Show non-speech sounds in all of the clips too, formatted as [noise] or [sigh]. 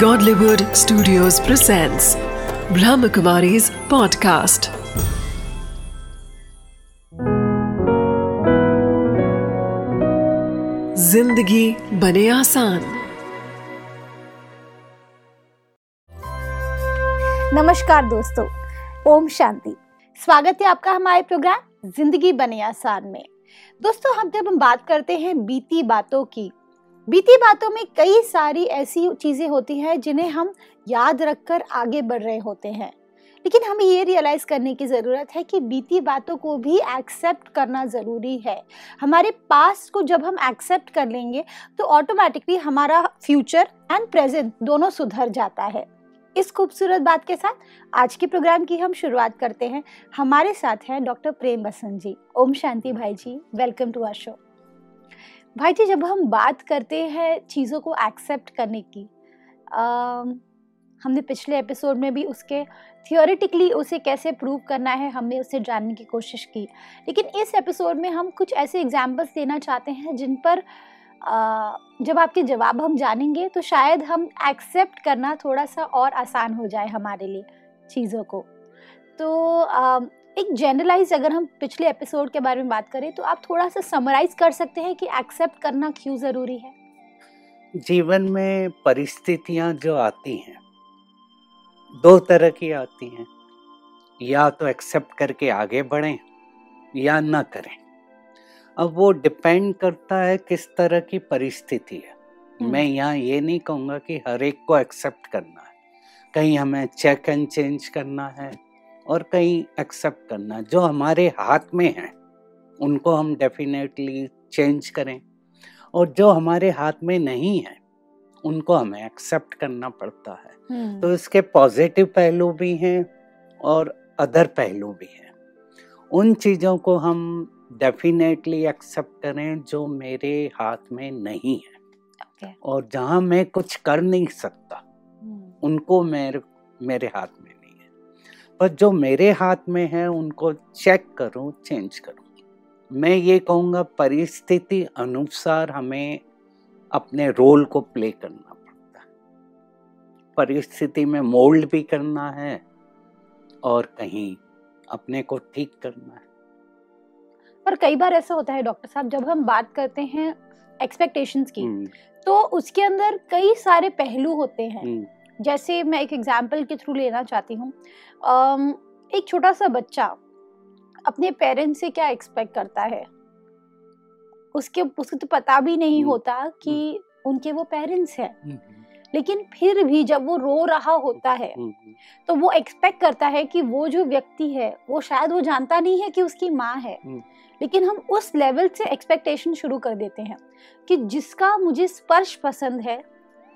Godlywood Studios presents Brahmakumari's podcast. ज़िंदगी बने आसान। नमस्कार दोस्तों, ओम शांति। स्वागत है आपका हमारे प्रोग्राम ज़िंदगी बने आसान में। दोस्तों, हम जब हम बात करते हैं बीती बातों की बीती बातों में कई सारी ऐसी चीज़ें होती हैं जिन्हें हम याद रखकर आगे बढ़ रहे होते हैं। लेकिन हमें ये रियलाइज़ करने की ज़रूरत है कि बीती बातों को भी एक्सेप्ट करना ज़रूरी है। हमारे पास्ट को जब हम एक्सेप्ट कर लेंगे तो ऑटोमेटिकली हमारा फ्यूचर एंड प्रेजेंट दोनों सुधर जाता है। इस खूबसूरत बात के साथ आज के प्रोग्राम की हम शुरुआत करते हैं। हमारे साथ हैं डॉक्टर प्रेम बसंत जी। ओम शांति भाई जी। वेलकम टू आर शो भाई जी जब हम बात करते हैं चीज़ों को एक्सेप्ट करने की आ, हमने पिछले एपिसोड में भी उसके थियोरिटिकली उसे कैसे प्रूव करना है हमने उसे जानने की कोशिश की। लेकिन इस एपिसोड में हम कुछ ऐसे एग्जाम्पल्स देना चाहते हैं जिन पर आ, जब आपके जवाब हम जानेंगे तो शायद हम एक्सेप्ट करना थोड़ा सा और आसान हो जाए हमारे लिए चीज़ों को। तो एक जनरलाइज अगर हम पिछले एपिसोड के बारे में बात करें तो आप थोड़ा सा समराइज कर सकते हैं कि एक्सेप्ट करना क्यों ज़रूरी है? जीवन में परिस्थितियाँ जो आती हैं दो तरह की आती हैं। या तो एक्सेप्ट करके आगे बढ़ें या ना करें। अब वो डिपेंड करता है किस तरह की परिस्थिति है। हम्म। मैं यहाँ ये नहीं कहूँगा कि हर एक को एक्सेप्ट करना है। कहीं हमें चेक एंड चेंज करना है और कहीं एक्सेप्ट करना जो हमारे हाथ में है उनको हम डेफिनेटली चेंज करें। और जो हमारे हाथ में नहीं है उनको हमें एक्सेप्ट करना पड़ता है। हम्म, तो इसके पॉजिटिव पहलू भी हैं और अदर पहलू भी हैं। उन चीज़ों को हम डेफिनेटली एक्सेप्ट करें जो मेरे हाथ में नहीं है। Okay. और जहाँ मैं कुछ कर नहीं सकता हम्म, उनको मेरे मेरे हाथ में। पर जो मेरे हाथ में है उनको चेक करूँ चेंज करूँ। मैं ये कहूँगा परिस्थिति अनुसार हमें अपने रोल को प्ले करना पड़ता है। परिस्थिति में मोल्ड भी करना है और कहीं अपने को ठीक करना है। पर कई बार ऐसा होता है डॉक्टर साहब जब हम बात करते हैं एक्सपेक्टेशंस की हम्म, तो उसके अंदर कई सारे पहलू होते हैं। हम्म, जैसे मैं एक एग्ज़ाम्पल के थ्रू लेना चाहती हूँ। एक छोटा सा बच्चा अपने पेरेंट्स से क्या एक्सपेक्ट करता है? उसके उसको तो पता भी नहीं हम्म, होता कि उनके वो पेरेंट्स हैं। हम्म, लेकिन फिर भी जब वो रो रहा होता है हम्म, तो वो एक्सपेक्ट करता है कि वो जो व्यक्ति है वो शायद वो जानता नहीं है कि उसकी माँ है। हम्म। लेकिन हम उस लेवल से एक्सपेक्टेशन शुरू कर देते हैं कि जिसका मुझे स्पर्श पसंद है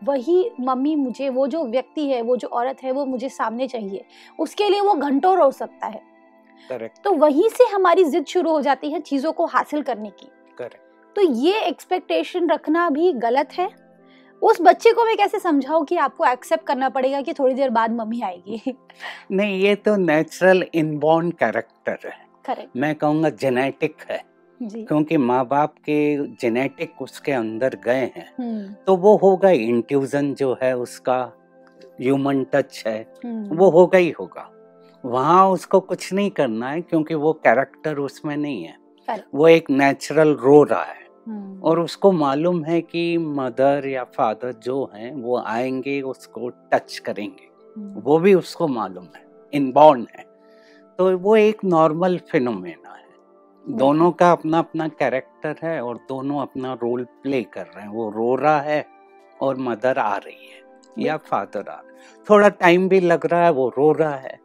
वही मम्मी मुझे वो जो व्यक्ति है वो जो औरत है वो मुझे सामने चाहिए। उसके लिए वो घंटों रो सकता है। करेक्ट तो वहीं से हमारी जिद शुरू हो जाती है चीज़ों को हासिल करने की। करेक्ट तो ये एक्सपेक्टेशन रखना भी गलत है। उस बच्चे को मैं कैसे समझाऊं कि आपको एक्सेप्ट करना पड़ेगा कि थोड़ी देर बाद मम्मी आएगी? नहीं ये तो नेचुरल इनबॉर्न कैरेक्टर है। करेक्ट मैं कहूँगा जेनेटिक है। जी। क्योंकि माँ बाप के जेनेटिक उसके अंदर गए हैं हम्म। तो वो होगा इंट्यूजन जो है उसका ह्यूमन टच है हम्म, वो होगा ही होगा। वहाँ उसको कुछ नहीं करना है क्योंकि वो कैरेक्टर उसमें नहीं है। वो एक नेचुरल रो रहा है। हम्म, और उसको मालूम है कि मदर या फादर जो हैं वो आएँगे उसको टच करेंगे। वो भी उसको मालूम है इनबॉर्न है। तो वो एक नॉर्मल फिनोमेना है। दोनों का अपना अपना कैरेक्टर है और दोनों अपना रोल प्ले कर रहे हैं। वो रो रहा है और मदर आ रही है या फादर आ रहा है। थोड़ा टाइम भी लग रहा है वो रो रहा है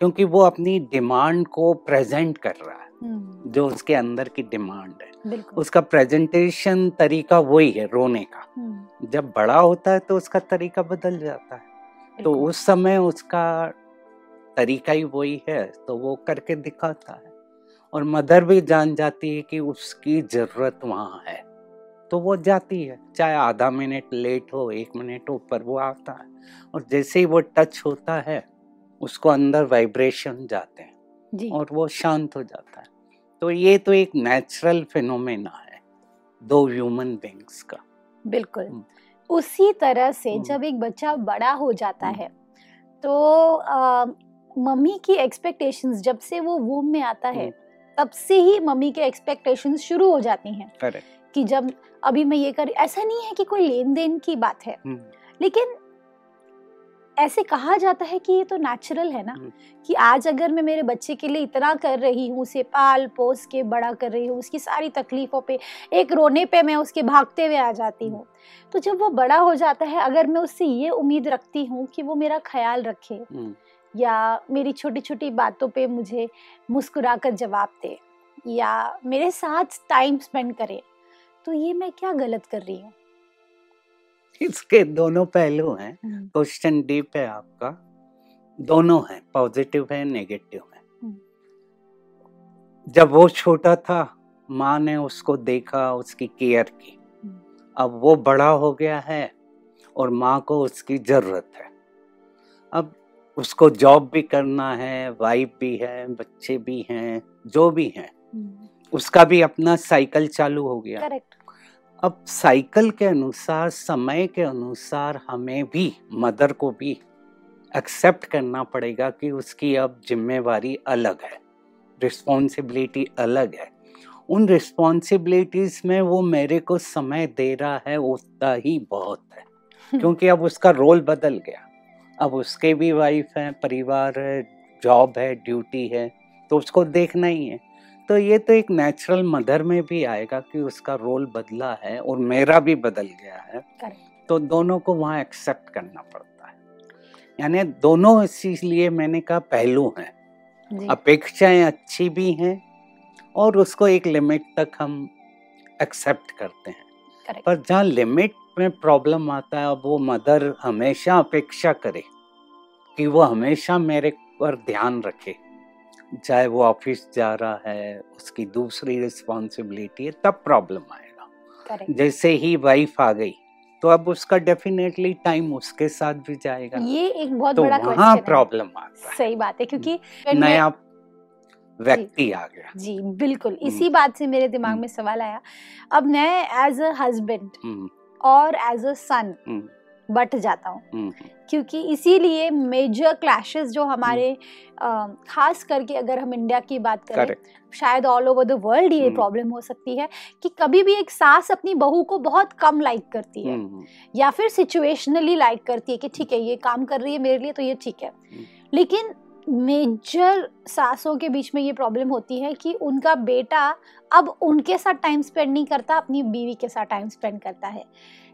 क्योंकि वो अपनी डिमांड को प्रेजेंट कर रहा है हम्म, जो उसके अंदर की डिमांड है। उसका प्रेजेंटेशन तरीका वही है रोने का। हम्म, जब बड़ा होता है तो उसका तरीका बदल जाता है। तो उस समय उसका तरीका ही वही है तो वो करके दिखाता है। और मदर भी जान जाती है कि उसकी ज़रूरत वहाँ है तो वो जाती है चाहे आधा मिनट लेट हो एक मिनट हो पर वो आता है और जैसे ही वो टच होता है उसको अंदर वाइब्रेशन जाते हैं जी और वो शांत हो जाता है तो ये तो एक नेचुरल फिनोमेना है दो ह्यूमन बींग्स का बिल्कुल हम्म। उसी तरह से हम्म। जब एक बच्चा बड़ा हो जाता हम्म। है तो आ, मम्मी की एक्सपेक्टेशंस जब से वो वूम में आता है। तब से ही मम्मी के एक्सपेक्टेशंस शुरू हो जाती हैं। कि जब अभी मैं ये कर ऐसा नहीं है कि कोई लेन देन की बात है। हम्म, लेकिन ऐसे कहा जाता है कि ये तो नेचुरल है ना? हम्म। कि आज अगर मैं मेरे बच्चे के लिए इतना कर रही हूँ उसे पाल पोस के बड़ा कर रही हूँ उसकी सारी तकलीफों पे एक रोने पे मैं उसके भागते हुए आ जाती हूँ तो जब वो बड़ा हो जाता है अगर मैं उससे ये उम्मीद रखती हूँ कि वो मेरा ख्याल रखे हम्म, या मेरी छोटी छोटी बातों पे मुझे मुस्कुरा कर जवाब दे या मेरे साथ टाइम स्पेंड करे तो ये मैं क्या गलत कर रही हूँ? इसके दोनों पहलू हैं। क्वेश्चन डीप है आपका। दोनों हैं पॉजिटिव है नेगेटिव है। हम्म। जब वो छोटा था माँ ने उसको देखा उसकी केयर की। हम्म। अब वो बड़ा हो गया है और माँ को उसकी ज़रूरत है। अब उसको जॉब भी करना है वाइफ भी है बच्चे भी हैं जो भी हैं उसका भी अपना साइकिल चालू हो गया। करेक्ट। अब साइकिल के अनुसार समय के अनुसार हमें भी मदर को भी एक्सेप्ट करना पड़ेगा कि उसकी अब जिम्मेवारी अलग है रिस्पॉन्सिबिलिटी अलग है। उन रिस्पॉन्सिबिलिटीज में वो मेरे को समय दे रहा है उतना ही बहुत है क्योंकि अब उसका रोल बदल गया। अब उसके भी वाइफ है परिवार है जॉब है ड्यूटी है तो उसको देखना ही है। तो ये तो एक नेचुरल मदर में भी आएगा कि उसका रोल बदला है और मेरा भी बदल गया है। तो दोनों को वहाँ एक्सेप्ट करना पड़ता है। यानी दोनों इसीलिए मैंने कहा पहलू हैं। अपेक्षाएँ अच्छी भी हैं और उसको एक लिमिट तक हम एक्सेप्ट करते हैं। पर जहाँ लिमिट में प्रॉब्लम आता है अब वो मदर हमेशा अपेक्षा करे कि वो हमेशा मेरे पर ध्यान रखे। चाहे वो ऑफ़िस जा रहा है उसकी दूसरी रिस्पॉन्सिबिलिटी है तब प्रॉब्लम आएगा। जैसे ही वाइफ आ गई तो अब उसका डेफिनेटली टाइम उसके साथ भी जाएगा। ये एक बहुत तो बड़ा वहाँ क्वेश्चन है। प्रॉब्लम आता है। सही बात है क्योंकि नया व्यक्ति आ गया। जी बिल्कुल। इसी बात से मेरे दिमाग हम्म। में सवाल आया। अब मैं एज अ हस्बैंड हम्म, और as a sun hmm, but जाता हूँ। हम्म, क्योंकि इसीलिए मेजर क्लैशेस जो हमारे अ, खास करके अगर हम इंडिया की बात करें करेक्ट शायद ऑल ओवर द वर्ल्ड ये हम्म। प्रॉब्लम हो सकती है कि कभी भी एक सास अपनी बहू को बहुत कम लाइक करती है। हम्म, या फिर सिचुएशनली लाइक करती है कि ठीक है ये काम कर रही है मेरे लिए तो ये ठीक है। हम्म। लेकिन मेजर सासों के बीच में ये प्रॉब्लम होती है कि उनका बेटा अब उनके साथ टाइम स्पेंड नहीं करता अपनी बीवी के साथ टाइम स्पेंड करता है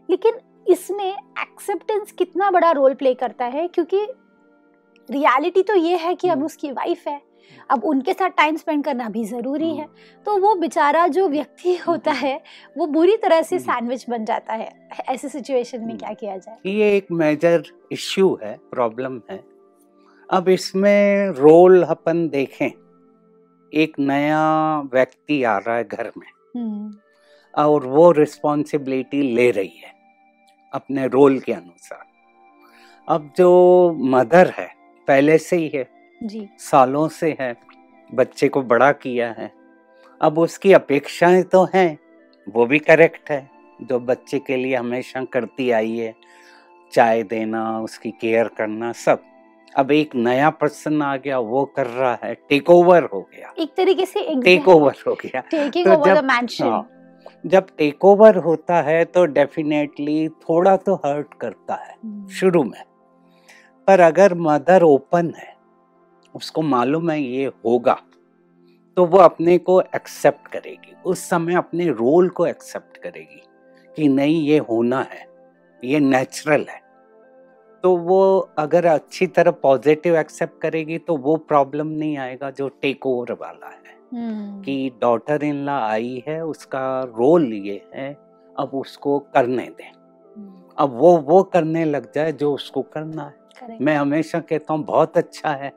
लेकिन इसमें एक्सेप्टेंस कितना बड़ा रोल प्ले करता है क्योंकि रियलिटी तो ये है कि अब हम्म। उसकी वाइफ है अब उनके साथ टाइम स्पेंड करना भी ज़रूरी है हम्म, तो वो बेचारा जो व्यक्ति होता हम्म। है वो बुरी तरह से। सैंडविच बन जाता है ऐसे सिचुएशन में। क्या किया जाए ये एक मेजर इश्यू है प्रॉब्लम है अब इसमें रोल अपन देखें। एक नया व्यक्ति आ रहा है घर में। हम्म, और वो रिस्पॉन्सिबिलिटी ले रही है अपने रोल के अनुसार। अब जो मदर है पहले से ही है जी। सालों से है बच्चे को बड़ा किया है। अब उसकी अपेक्षाएँ तो हैं वो भी करेक्ट है जो बच्चे के लिए हमेशा करती आई है चाय देना उसकी केयर करना सब। अब एक नया पर्सन आ गया वो कर रहा है टेक ओवर हो गया। एक तरीके से टेक ओवर हो गया। टेकिंग तो जब- हाँ, जब टेक ओवर होता है तो डेफिनेटली थोड़ा तो हर्ट करता है शुरू में। पर अगर मदर ओपन है उसको मालूम है ये होगा तो वो अपने को एक्सेप्ट करेगी। उस समय अपने रोल को एक्सेप्ट करेगी कि नहीं ये होना है ये नेचुरल है। तो वो अगर अच्छी तरह पॉजिटिव एक्सेप्ट करेगी तो वो प्रॉब्लम नहीं आएगा जो टेक ओवर वाला है। कि डॉटर इन लॉ आई है उसका रोल ये है अब उसको करने दें। अब वो वो करने लग जाए जो उसको करना है। मैं हमेशा कहता हूँ बहुत अच्छा है।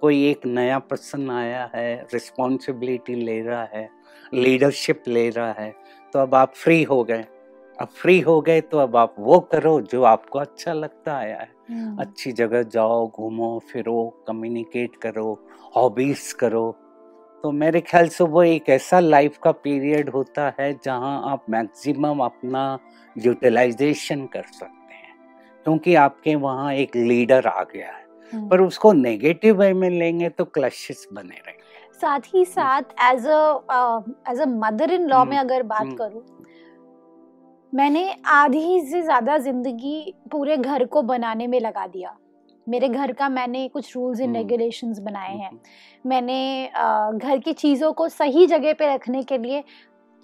कोई एक नया पर्सन आया है रिस्पॉन्सिबिलिटी ले रहा है लीडरशिप ले रहा है तो अब आप फ्री हो गए। अब फ्री हो गए तो अब आप वो करो जो आपको अच्छा लगता आया है। अच्छी जगह जाओ घूमो फिरो कम्युनिकेट करो हॉबीज करो। तो मेरे ख्याल से वो एक ऐसा लाइफ का पीरियड होता है जहाँ आप मैक्सिमम अपना यूटिलाइजेशन कर सकते हैं। क्योंकि आपके वहाँ एक लीडर आ गया है। हम्म। पर उसको नेगेटिव वे में लेंगे तो क्लशिस बने रहेंगे। साथ ही साथ as a as a mother in law में हम्म, अगर बात हम्म। करूँ मैंने आधी से ज़्यादा ज़िंदगी पूरे घर को बनाने में लगा दिया। मेरे घर का मैंने कुछ रूल्स एंड। रेगुलेशंस बनाए हैं। मैंने घर की चीज़ों को सही जगह पे रखने के लिए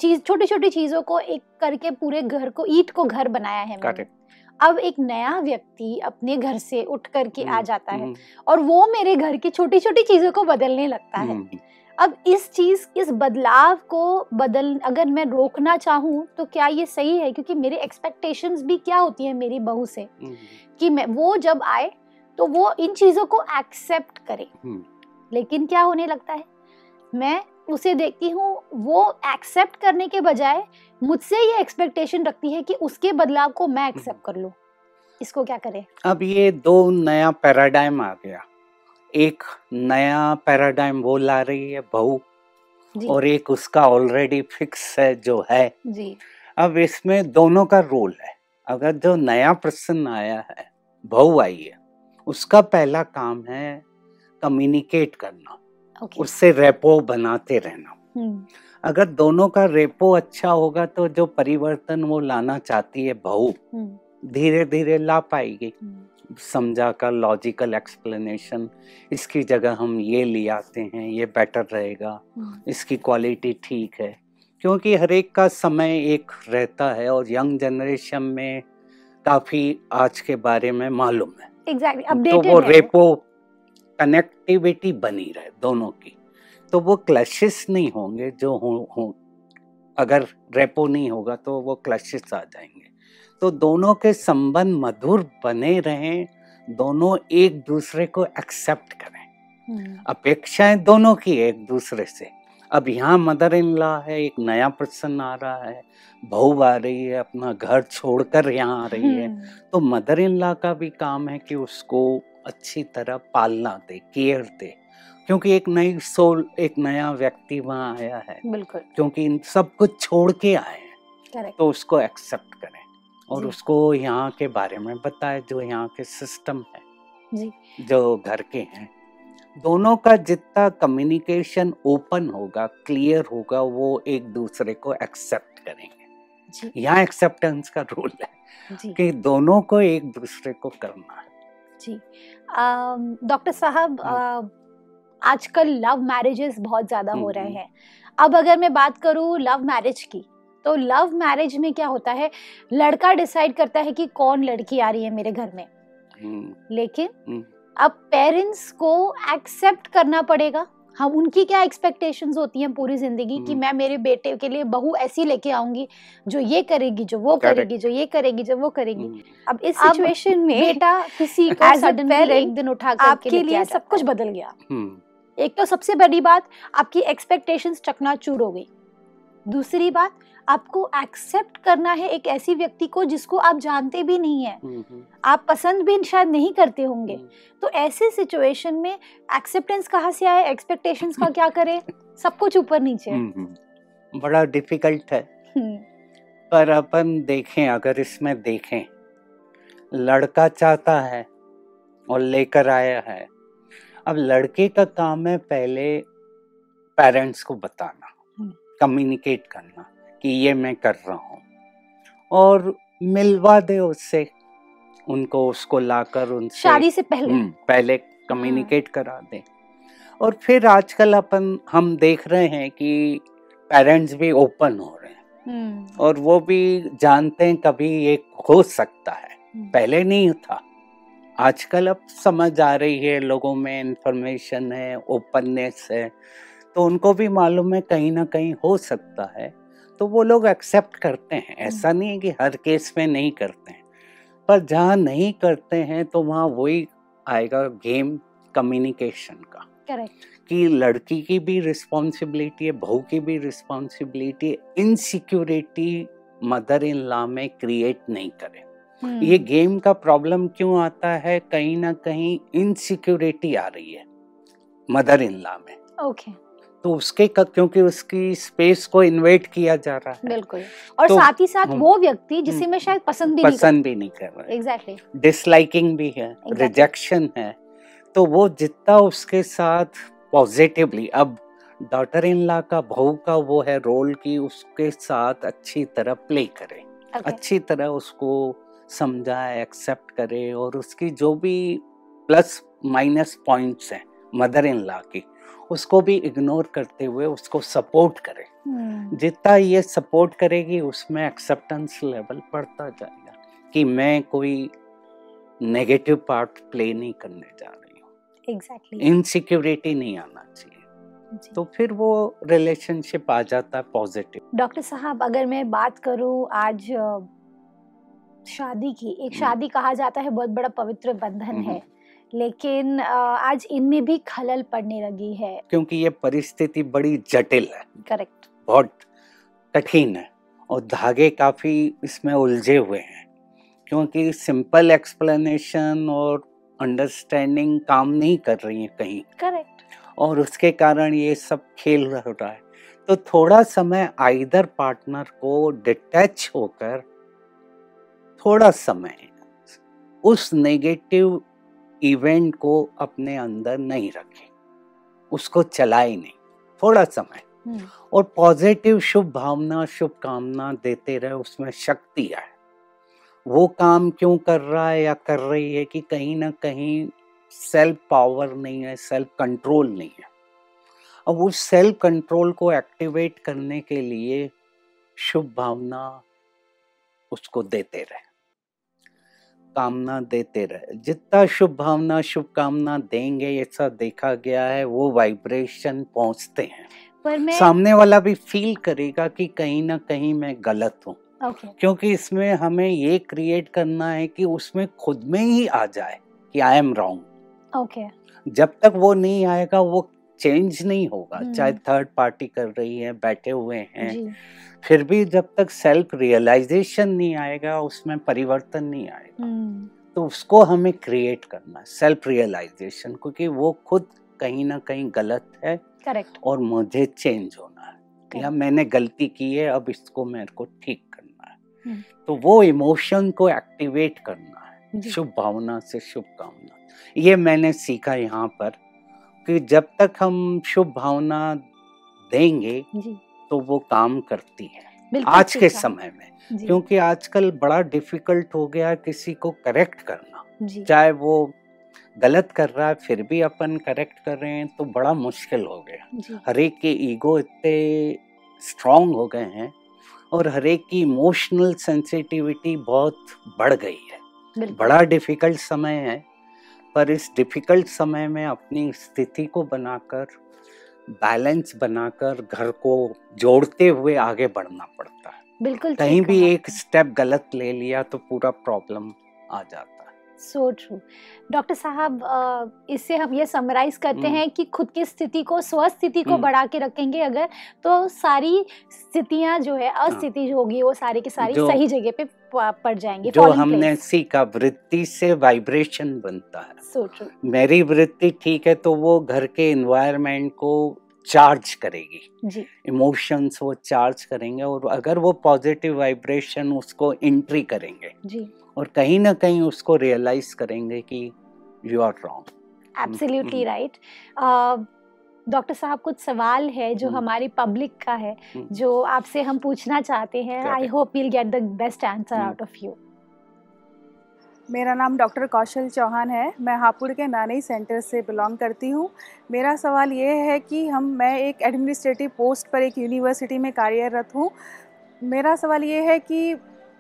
चीज़ छोटी छोटी चीज़ों को एक करके पूरे घर को ईट को घर बनाया है मैंने। अब एक नया व्यक्ति अपने घर से उठ करके आ हम्म, जाता है हम्म, और वो मेरे घर की छोटी छोटी चीज़ों को बदलने लगता है। हम्म, अब इस चीज़ इस बदलाव को बदल अगर मैं रोकना चाहूँ तो क्या ये सही है? क्योंकि मेरे एक्सपेक्टेशंस भी क्या होती है मेरी बहू से? हम्म, कि मैं वो जब आए तो वो इन चीज़ों को एक्सेप्ट करे। हम्म, लेकिन क्या होने लगता है? मैं उसे देखती हूँ वो एक्सेप्ट करने के बजाय मुझसे ये एक्सपेक्टेशन रखती है कि उसके बदलाव को मैं एक्सेप्ट कर लूँ। इसको क्या करें? अब ये दो नया पैराडाइम आ गया। एक नया पैराडाइम वो ला रही है बहू। और एक उसका ऑलरेडी फिक्स है जो है। जी। अब इसमें दोनों का रोल है। अगर जो नया पर्सन आया है बहू आई है उसका पहला काम है कम्युनिकेट करना। ओके उससे रेपो बनाते रहना। हम्म। अगर दोनों का रेपो अच्छा होगा तो जो परिवर्तन वो लाना चाहती है बहू हम्म। धीरे धीरे ला पाएगी। हम्म, समझा कर लॉजिकल एक्सप्लेनेशन इसकी जगह हम ये ले आते हैं ये बेटर रहेगा हम्म, इसकी क्वालिटी ठीक है। क्योंकि हर एक का समय एक रहता है और यंग जनरेशन में काफ़ी आज के बारे में मालूम है। एग्जैक्टली तो वो रेपो कनेक्टिविटी बनी रहे दोनों की। तो वो क्लशिस नहीं होंगे जो हो, हो अगर रेपो नहीं होगा तो वो क्लशिस आ जाएँगे। तो दोनों के संबंध मधुर बने रहें दोनों एक दूसरे को एक्सेप्ट करें। अपेक्षाएँ दोनों की एक दूसरे से। अब यहाँ मदर इन लॉ है एक नया पर्सन आ रहा है बहू आ रही है अपना घर छोड़कर यहाँ आ रही है। तो मदर इन लॉ का भी काम है कि उसको अच्छी तरह पालना दे केयर दे। क्योंकि एक नई सोल एक नया व्यक्ति वहाँ आया है। बिल्कुल। क्योंकि इन सब कुछ छोड़ के आए हैं। तो उसको एक्सेप्ट करें। और उसको यहाँ के बारे में बताए जो यहाँ के सिस्टम है। जी। जो घर के हैं। दोनों का जितना कम्युनिकेशन ओपन होगा क्लियर होगा वो एक दूसरे को एक्सेप्ट करेंगे। यहाँ एक्सेप्टेंस का रूल है कि दोनों को एक दूसरे को करना है। जी। डॉक्टर साहब हाँ। आजकल लव मैरिजेस बहुत ज़्यादा हो हम्म, रहे हम्म। हैं। अब अगर मैं बात करूँ लव मैरिज की तो लव मैरिज में क्या होता है? लड़का डिसाइड करता है कि कौन लड़की आ रही है मेरे घर में। हम्म, लेकिन हम्म। अब पेरेंट्स को एक्सेप्ट करना पड़ेगा। हम उनकी क्या एक्सपेक्टेशंस होती हैं पूरी ज़िंदगी कि हम्म। मैं मेरे बेटे के लिए बहू ऐसी लेके आऊँगी जो ये करेगी जो वो करेगी जो ये करेगी जो वो करेगी। अब इस सिचुएशन में बेटा किसी को सडनली एक दिन उठा आपके लिए सब कुछ बदल गया। एक तो सबसे बड़ी बात आपकी एक्सपेक्टेशंस चकनाचूर हो गई। दूसरी बात आपको एक्सेप्ट करना है एक ऐसी व्यक्ति को जिसको आप जानते भी नहीं है। हम्म, हम्म, आप पसंद भी शायद नहीं करते होंगे। हम्म। तो ऐसे सिचुएशन में एक्सेप्टेंस कहाँ से आए एक्सपेक्टेशंस का क्या करें? [laughs] सब कुछ ऊपर नीचे। बड़ा डिफ़िकल्ट है। पर अपन देखें अगर इसमें देखें लड़का चाहता है और लेकर आया है। अब लड़के का काम है पहले पेरेंट्स को बताना। कम्युनिकेट करना। कि ये मैं कर रहा हूँ। और मिलवा दे उससे उनको उसको लाकर उनसे शादी से पहले? हम्म, पहले कम्युनिकेट करा दे। और फिर आजकल अपन हम देख रहे हैं कि पेरेंट्स भी ओपन हो रहे हैं। हम्म, और वो भी जानते हैं कभी ये हो सकता है। हम्म, पहले नहीं था। आजकल अब समझ आ रही है लोगों में इंफॉर्मेशन है ओपननेस है। तो उनको भी मालूम है कहीं ना कहीं हो सकता है। तो वो लोग एक्सेप्ट करते हैं। ऐसा नहीं है कि हर केस में नहीं करते हैं। पर जहाँ नहीं करते हैं तो वहाँ वही आएगा गेम कम्युनिकेशन का। करेक्ट कि लड़की की भी रिस्पॉन्सिबिलिटी है बहू की भी रिस्पॉन्सिबिलिटी है इनसिक्योरिटी मदर इन लॉ में क्रिएट नहीं करें। हम्म, ये गेम का प्रॉब्लम क्यों आता है? कहीं ना कहीं इनसिक्योरिटी आ रही है मदर इन लॉ में। ओके तो उसके क्योंकि उसकी स्पेस को इन्वेट किया जा रहा है। बिल्कुल। और तो- साथ ही साथ हम्म, वो व्यक्ति जिसे हम्म, मैं शायद पसंद भी नहीं पसंद भी नहीं कर रहा एग्जैक्टली डिसलाइकिंग भी है रिजेक्शन Exactly. है। तो वो जितना उसके साथ पॉजिटिवली अब डॉटर इन ला का बहू का वो है रोल कि उसके साथ अच्छी तरह प्ले करे। Okay. अच्छी तरह उसको समझाए एक्सेप्ट करे और उसकी जो भी प्लस माइनस पॉइंट्स हैं मदर इन ला की उसको भी इग्नोर करते हुए उसको सपोर्ट करे। हम्म, जितना ये सपोर्ट करेगी उसमें एक्सेप्टेंस लेवल बढ़ता जाएगा कि मैं कोई नेगेटिव पार्ट प्ले नहीं करने जा रही हूँ। एग्जैक्टली इनसिक्योरिटी नहीं आना चाहिए। तो फिर वो रिलेशनशिप आ जाता है पॉजिटिव डॉक्टर साहब अगर मैं बात करूँ आज शादी की एक हम्म। शादी कहा जाता है बहुत बड़ा पवित्र बंधन हम्म। है। लेकिन आज इनमें भी खलल पड़ने लगी है। क्योंकि ये परिस्थिति बड़ी जटिल है। करेक्ट। बहुत कठिन है और धागे काफ़ी इसमें उलझे हुए हैं। क्योंकि सिंपल एक्सप्लेनेशन और अंडरस्टैंडिंग काम नहीं कर रही है कहीं। करेक्ट। और उसके कारण ये सब खेल हो रहा है। तो थोड़ा समय आइदर पार्टनर को डिटैच होकर थोड़ा समय उस नेगेटिव इवेंट को अपने अंदर नहीं रखें। उसको चलाए नहीं। थोड़ा समय। और पॉजिटिव शुभ भावना शुभकामना देते रहे उसमें शक्ति है वो काम क्यों कर रहा है या कर रही है कि कहीं ना कहीं सेल्फ पावर नहीं है सेल्फ कंट्रोल नहीं है। अब उस सेल्फ कंट्रोल को एक्टिवेट करने के लिए शुभ भावना उसको देते रहे। कामना देते रहे। जितना शुभ भावना शुभकामना देंगे ऐसा देखा गया है वो वाइब्रेशन पहुँचते हैं। पर मैं सामने वाला भी फील करेगा कि कहीं ना कहीं मैं गलत हूँ। ओके क्योंकि इसमें हमें ये क्रिएट करना है कि उसमें खुद में ही आ जाए कि आई एम रॉन्ग ओके जब तक वो नहीं आएगा वो चेंज नहीं होगा। हम्म। चाहे थर्ड पार्टी कर रही है बैठे हुए हैं फिर भी जब तक सेल्फ रियलाइजेशन नहीं आएगा उसमें परिवर्तन नहीं आएगा। हम्म, तो उसको हमें क्रिएट करना है सेल्फ रियलाइजेशन क्योंकि वो खुद कहीं ना कहीं गलत है करेक्ट और मुझे चेंज होना है। या मैंने गलती की है अब इसको मेरे को ठीक करना है। हम्म। तो वो इमोशन को एक्टिवेट करना है। शुभ भावना से शुभकामना। ये मैंने सीखा यहाँ पर। कि जब तक हम शुभ भावना देंगे जी। तो वो काम करती है। आज के समय में क्योंकि आजकल बड़ा डिफ़िकल्ट हो गया किसी को करेक्ट करना। चाहे वो गलत कर रहा है फिर भी अपन करेक्ट कर रहे हैं तो बड़ा मुश्किल हो गया। हर एक के ईगो इतने स्ट्रांग हो गए हैं और हर एक की इमोशनल सेंसिटिविटी बहुत बढ़ गई है। बड़ा डिफ़िकल्ट समय है पर इस डिफ़िकल्ट समय में अपनी स्थिति को बनाकर बैलेंस बनाकर घर को जोड़ते हुए आगे बढ़ना पड़ता है। बिल्कुल कहीं भी एक स्टेप गलत ले लिया तो पूरा प्रॉब्लम आ जाता है। सो ट्रू डॉक्टर साहब इससे हम ये समराइज करते हम्म। हैं कि खुद की स्थिति को स्वस्थिति को हम्म। बढ़ा के रखेंगे अगर तो सारी स्थितियाँ जो है अस्थिति जो होगी वो सारी की सारी हाँ। सही जगह पे पड़ जाएँगी जो हमने सीखा वृत्ति से वाइब्रेशन बनता है। सो ट्रू मेरी वृत्ति ठीक है तो वो घर के इन्वायरमेंट को चार्ज करेगी। जी। इमोशंस वो चार्ज करेंगे और अगर वो पॉजिटिव वाइब्रेशन उसको एंट्री करेंगे। जी। और कहीं ना कहीं उसको रियलाइज़ करेंगे कि you are wrong absolutely. Right doctor साहब कुछ सवाल है जो हम्म। हमारी पब्लिक का है हम्म। जो आपसे हम पूछना चाहते हैं I. Hope we'll get the best answer. Out of you मेरा नाम डॉक्टर कौशल चौहान है मैं हापुड़ के नानी सेंटर से बिलोंग करती हूँ मेरा सवाल ये है कि हम मैं एक एडमिनिस्ट्रेटिव पोस्ट पर एक यूनिवर्सिटी में कार्यरत हूँ मेरा सवाल ये है कि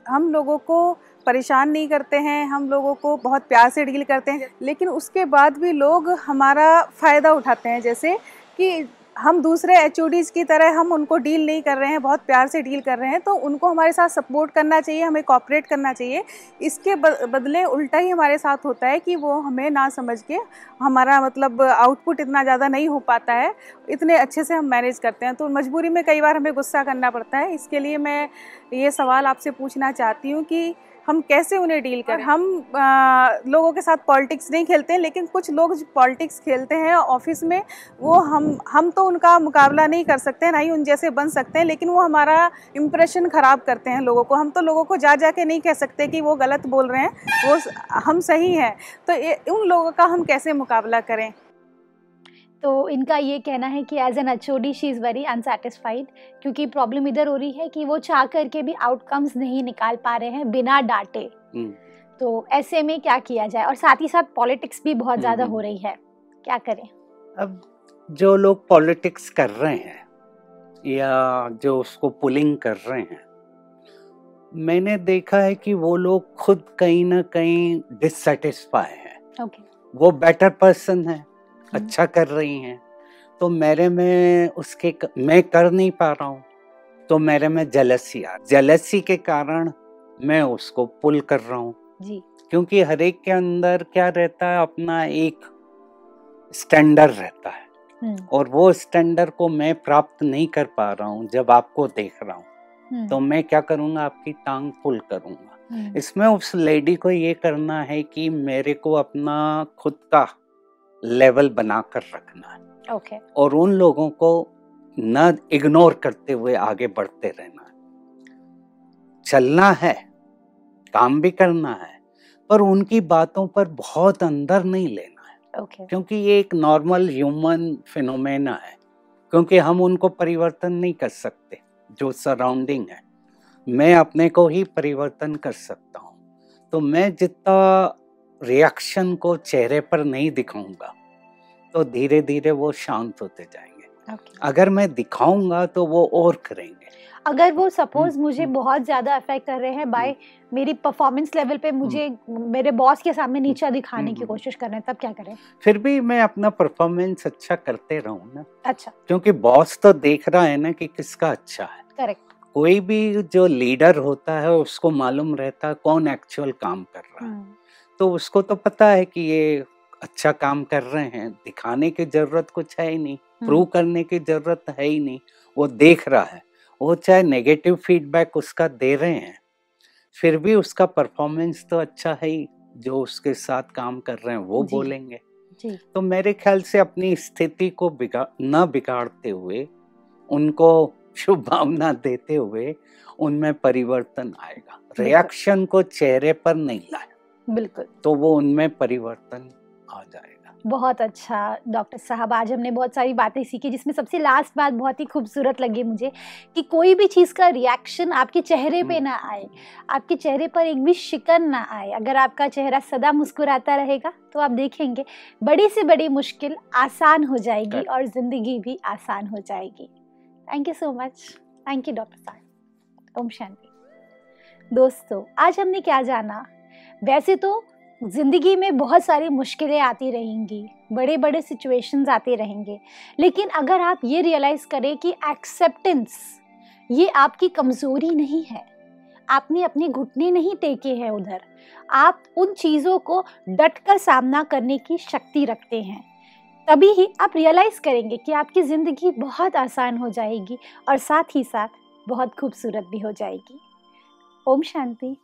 हम लोगों को परेशान नहीं करते हैं, हम लोगों को बहुत प्यार से डील करते हैं, लेकिन उसके बाद भी लोग हमारा फ़ायदा उठाते हैं, जैसे कि हम दूसरे एच की तरह हम उनको डील नहीं कर रहे हैं, बहुत प्यार से डील कर रहे हैं तो उनको हमारे साथ सपोर्ट करना चाहिए, हमें कॉपरेट करना चाहिए। इसके बदले उल्टा ही हमारे साथ होता है कि वो हमें ना समझ के हमारा मतलब आउटपुट इतना ज़्यादा नहीं हो पाता है, इतने अच्छे से हम मैनेज करते हैं तो मजबूरी में कई बार हमें गुस्सा करना पड़ता है। इसके लिए मैं ये सवाल आपसे पूछना चाहती हूँ कि हम कैसे उन्हें डील करें? हम आ, लोगों के साथ पॉलिटिक्स नहीं खेलते हैं लेकिन कुछ लोग पॉलिटिक्स खेलते हैं ऑफ़िस में वो हम हम तो उनका मुकाबला नहीं कर सकते ना ही उन जैसे बन सकते हैं लेकिन वो हमारा इम्प्रेशन ख़राब करते हैं लोगों को। हम तो लोगों को जा जा के नहीं कह सकते कि वो गलत बोल रहे हैं वो हम सही हैं। तो उन लोगों का हम कैसे मुकाबला करें? तो इनका ये कहना है कि as an H she is very unsatisfied क्योंकि प्रॉब्लम इधर हो रही है कि वो चाह करके भी आउटकम्स नहीं निकाल पा रहे हैं बिना डांटे हम्म। तो ऐसे में क्या किया जाए और साथ ही साथ पॉलिटिक्स भी बहुत ज़्यादा हम्म, हो हम्म। रही है क्या करें अब जो लोग पॉलिटिक्स कर रहे हैं या जो उसको पुलिंग कर रहे हैं मैंने देखा है कि वो लोग खुद कहीं ना कहीं डिससेटिस्फाई हैं okay. वो बेटर पर्सन है अच्छा कर रही हैं तो मेरे में उसके मैं कर नहीं पा रहा हूँ तो मेरे में जलसी आ जलसी के कारण मैं उसको पुल कर रहा हूँ क्योंकि हर एक के अंदर क्या रहता है अपना एक स्टैंडर्ड रहता है हम्म। और वो स्टैंडर्ड को मैं प्राप्त नहीं कर पा रहा हूँ जब आपको देख रहा हूँ हम्म। तो मैं क्या करूँगा आपकी टांग पुल करूँगा हम्म। इसमें उस लेडी को ये करना है कि मेरे को अपना खुद का लेवल बनाकर रखना है। okay. और उन लोगों को न इग्नोर करते हुए आगे बढ़ते रहना है। चलना है काम भी करना है पर उनकी बातों पर बहुत अंदर नहीं लेना है। okay. क्योंकि ये एक नॉर्मल ह्यूमन फिनोमेना है क्योंकि हम उनको परिवर्तन नहीं कर सकते जो सराउंडिंग है। मैं अपने को ही परिवर्तन कर सकता हूँ। तो मैं जितना रिएक्शन को चेहरे पर नहीं दिखाऊँगा तो धीरे धीरे वो शांत होते जाएँगे। Okay. अगर मैं दिखाऊँगा तो वो और करेंगे। अगर वो सपोज़ हम्म, मुझे हम्म। बहुत ज़्यादा अफेक्ट कर रहे हैं बाय हम्म। मेरी परफॉर्मेंस लेवल पे मुझे मेरे बॉस के सामने नीचा दिखाने की कोशिश कर रहे हैं तब क्या करें? फिर भी मैं अपना परफॉर्मेंस अच्छा करते रहूँ ना। अच्छा। क्योंकि बॉस तो देख रहा है ना कि किसका अच्छा है। करेक्ट कोई भी जो लीडर होता है उसको मालूम रहता है कौन एक्चुअल काम कर रहा है। तो उसको तो पता है कि ये अच्छा काम कर रहे हैं दिखाने की ज़रूरत कुछ है ही नहीं प्रूव करने की ज़रूरत है ही नहीं वो देख रहा है। वो चाहे नेगेटिव फीडबैक उसका दे रहे हैं फिर भी उसका परफॉर्मेंस तो अच्छा है ही जो उसके साथ काम कर रहे हैं वो जी, बोलेंगे। जी। तो मेरे ख्याल से अपनी स्थिति को बिगाड़ न बिगाड़ते हुए उनको शुभकामना देते हुए उनमें परिवर्तन आएगा। रिएक्शन को चेहरे पर नहीं लाया। बिल्कुल। तो वो उनमें परिवर्तन आ जाएगा। बहुत अच्छा डॉक्टर साहब आज हमने बहुत सारी बातें सीखी जिसमें सबसे लास्ट बात बहुत ही खूबसूरत लगी मुझे कि कोई भी चीज़ का रिएक्शन आपके चेहरे पे हम्म। ना आए आपके चेहरे पर एक भी शिकन ना आए। अगर आपका चेहरा सदा मुस्कुराता रहेगा तो आप देखेंगे बड़ी से बड़ी मुश्किल आसान हो जाएगी और ज़िंदगी भी आसान हो जाएगी। Thank you so much thank you doctor साहब ओम शांति दोस्तों, आज हमने क्या जाना? वैसे तो ज़िंदगी में बहुत सारी मुश्किलें आती रहेंगी बड़े बड़े सिचुएशंस आते रहेंगे, लेकिन अगर आप ये रियलाइज़ करें कि एक्सेप्टेंस ये आपकी कमज़ोरी नहीं है, आपने अपने घुटने नहीं टेके हैं उधर, आप उन चीज़ों को डट कर सामना करने की शक्ति रखते हैं। तभी ही आप रियलाइज़ करेंगे कि आपकी ज़िंदगी बहुत आसान हो जाएगी और साथ ही साथ बहुत खूबसूरत भी हो जाएगी। ओम शांति।